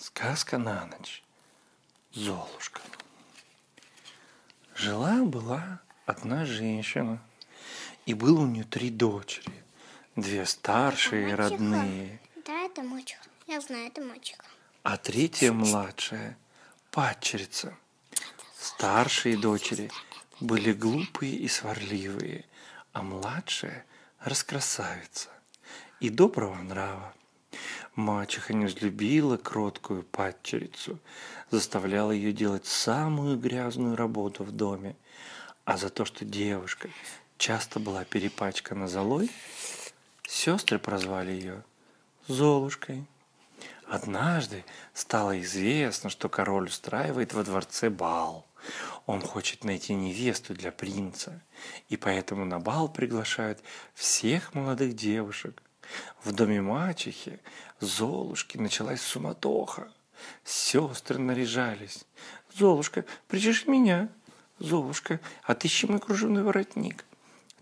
Сказка на ночь. Золушка. Жила-была одна женщина, и было у нее три дочери. Две старшие и Мачеха? родные, Да, это мачеха. Я знаю, это мачеха. а третья младшая – падчерица. Старшие дочери были глупые и сварливые, а младшая – раскрасавица и доброго нрава. Мачеха не взлюбила кроткую падчерицу, заставляла ее делать самую грязную работу в доме, а за то, что девушка часто была перепачкана золой, сестры прозвали ее Золушкой. Однажды стало известно, что король устраивает во дворце бал. Он хочет найти невесту для принца, и поэтому на бал приглашают всех молодых девушек. В доме мачехи Золушки началась суматоха. Сестры наряжались. «Золушка, причеши меня!» «Золушка, отыщи мой кружевной воротник!»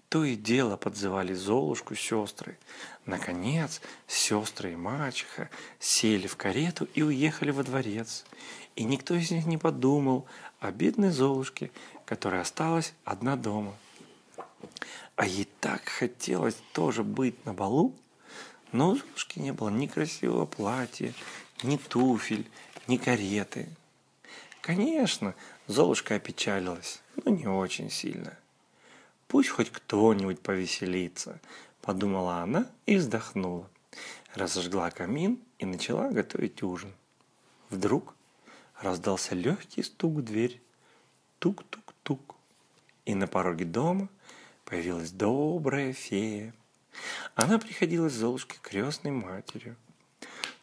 То и дело подзывали Золушку сестры. Наконец, сестры и мачеха сели в карету и уехали во дворец. И никто из них не подумал о бедной Золушке, которая осталась одна дома. А ей так хотелось тоже быть на балу, но у Золушки не было ни красивого платья, ни туфель, ни кареты. Конечно, Золушка опечалилась, но не очень сильно. Пусть хоть кто-нибудь повеселится, подумала она и вздохнула. Разожгла камин и начала готовить ужин. Вдруг раздался легкий стук в дверь. Тук-тук-тук. И на пороге дома появилась добрая фея. Она приходилась Золушке крестной матерью.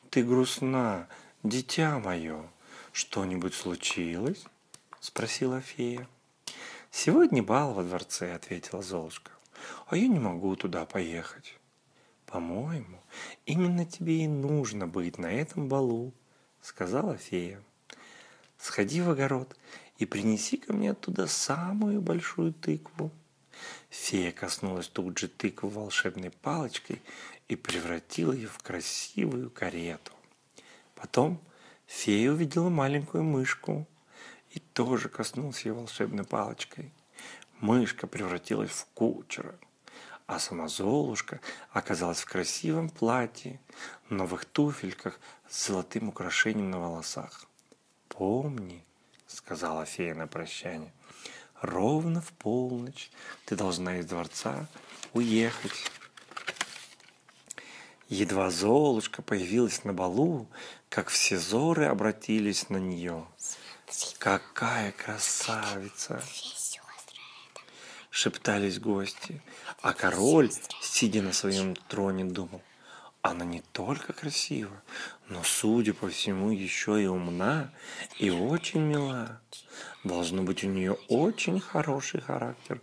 «Ты грустна, дитя мое. Что-нибудь случилось?» – спросила фея. «Сегодня бал во дворце», – ответила Золушка. «А я не могу туда поехать». «По-моему, именно тебе и нужно быть на этом балу», – сказала фея. «Сходи в огород и принеси ко мне оттуда самую большую тыкву». Фея коснулась тут же тыквы волшебной палочкой и превратила ее в красивую карету. Потом фея увидела маленькую мышку и тоже коснулась ее волшебной палочкой. Мышка превратилась в кучера, а сама Золушка оказалась в красивом платье, новых туфельках с золотым украшением на волосах. «Помни», — сказала фея на прощание, — «ровно в полночь ты должна из дворца уехать». Едва Золушка появилась на балу, как все зоры обратились на нее. «Какая красавица!» Шептались гости, а король, сидя на своем троне, думал, она не только красива, но, судя по всему, еще и умна и очень мила. Должно быть, у нее очень хороший характер,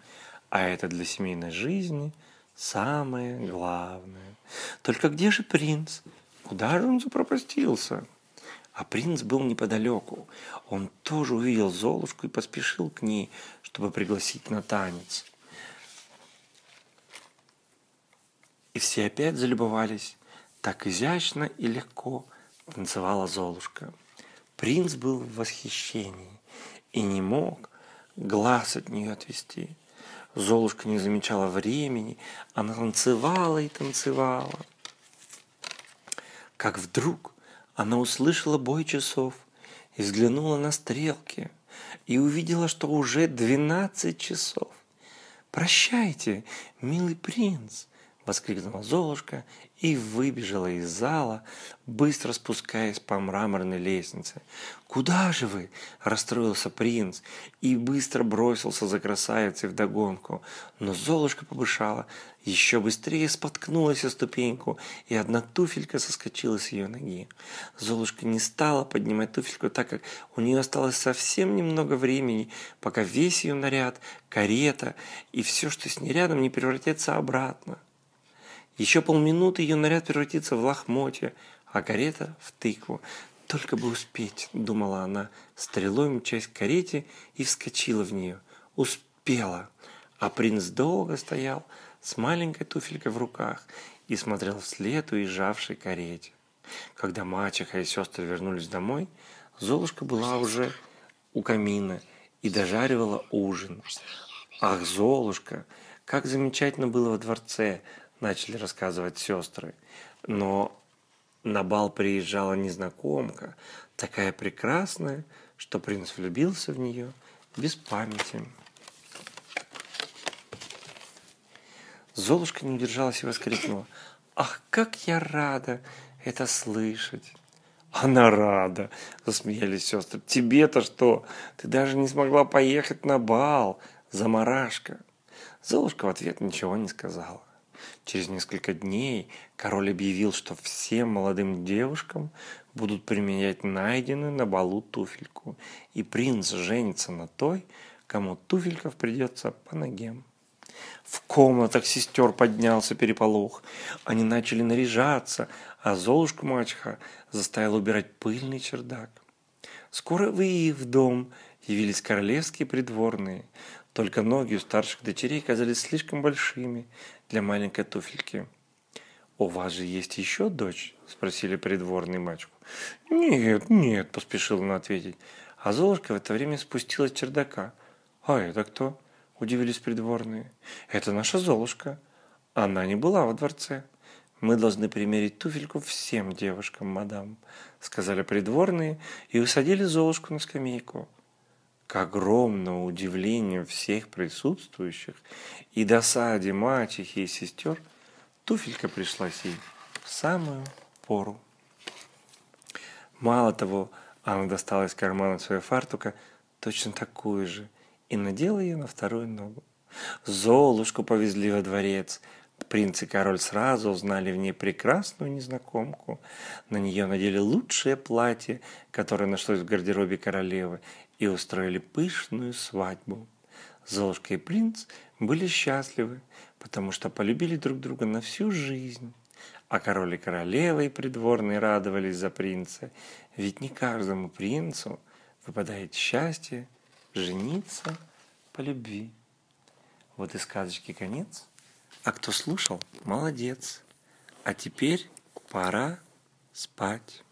а это для семейной жизни самое главное. Только где же принц? Куда же он запропастился? А принц был неподалеку. Он тоже увидел Золушку и поспешил к ней, чтобы пригласить на танец. И все опять залюбовались. Так изящно и легко танцевала Золушка. Принц был в восхищении и не мог глаз от нее отвести. Золушка не замечала времени, она танцевала и танцевала. Как вдруг она услышала бой часов и взглянула на стрелки и увидела, что уже двенадцать часов. «Прощайте, милый принц!» — воскликнула Золушка и выбежала из зала, быстро спускаясь по мраморной лестнице. «Куда же вы?» – расстроился принц и быстро бросился за красавицей вдогонку. Но Золушка побышала, еще быстрее споткнулась о ступеньку, и одна туфелька соскочила с ее ноги. Золушка не стала поднимать туфельку, так как у нее осталось совсем немного времени, пока весь ее наряд, карета и все, что с ней рядом, не превратятся обратно. Еще полминуты ее наряд превратится в лохмотья, а карета в тыкву. Только бы успеть, думала она, стрелой мчась к карете и вскочила в нее. Успела. А принц долго стоял с маленькой туфелькой в руках и смотрел вслед уезжавшей карете. Когда мачеха и сестры вернулись домой, Золушка была уже у камина и дожаривала ужин. Ах, Золушка, как замечательно было во дворце, начали рассказывать сестры. Но на бал приезжала незнакомка, такая прекрасная, что принц влюбился в нее без памяти. Золушка не удержалась и воскликнула. «Ах, как я рада это слышать!» «Она рада!» – засмеялись сестры. «Тебе-то что? Ты даже не смогла поехать на бал, заморашка!» Золушка в ответ ничего не сказала. Через несколько дней король объявил, что всем молодым девушкам будут применять найденную на балу туфельку, и принц женится на той, кому туфельков придется по ноге. В комнатах сестер поднялся переполох. Они начали наряжаться, а Золушку мачеха заставила убирать пыльный чердак. Скоро в их дом явились королевские придворные. Только ноги у старших дочерей казались слишком большими для маленькой туфельки. «У вас же есть еще дочь?» – спросили придворные мачку. «Нет, нет», – поспешил он ответить. А Золушка в это время спустилась с чердака. «А это кто?» – удивились придворные. «Это наша Золушка. Она не была во дворце». «Мы должны примерить туфельку всем девушкам, мадам», – сказали придворные и усадили Золушку на скамейку. К огромному удивлению всех присутствующих и досаде мачехи и сестер, туфелька пришлась ей в самую пору. Мало того, она достала из кармана своего фартука точно такую же и надела ее на вторую ногу. Золушку повезли во дворец. Принц и король сразу узнали в ней прекрасную незнакомку. На нее надели лучшее платье, которое нашлось в гардеробе королевы, и устроили пышную свадьбу. Золушка и принц были счастливы, потому что полюбили друг друга на всю жизнь. А король и королева и придворные радовались за принца, ведь не каждому принцу выпадает счастье жениться по любви. Вот и сказочки конец. А кто слушал, молодец. А теперь пора спать.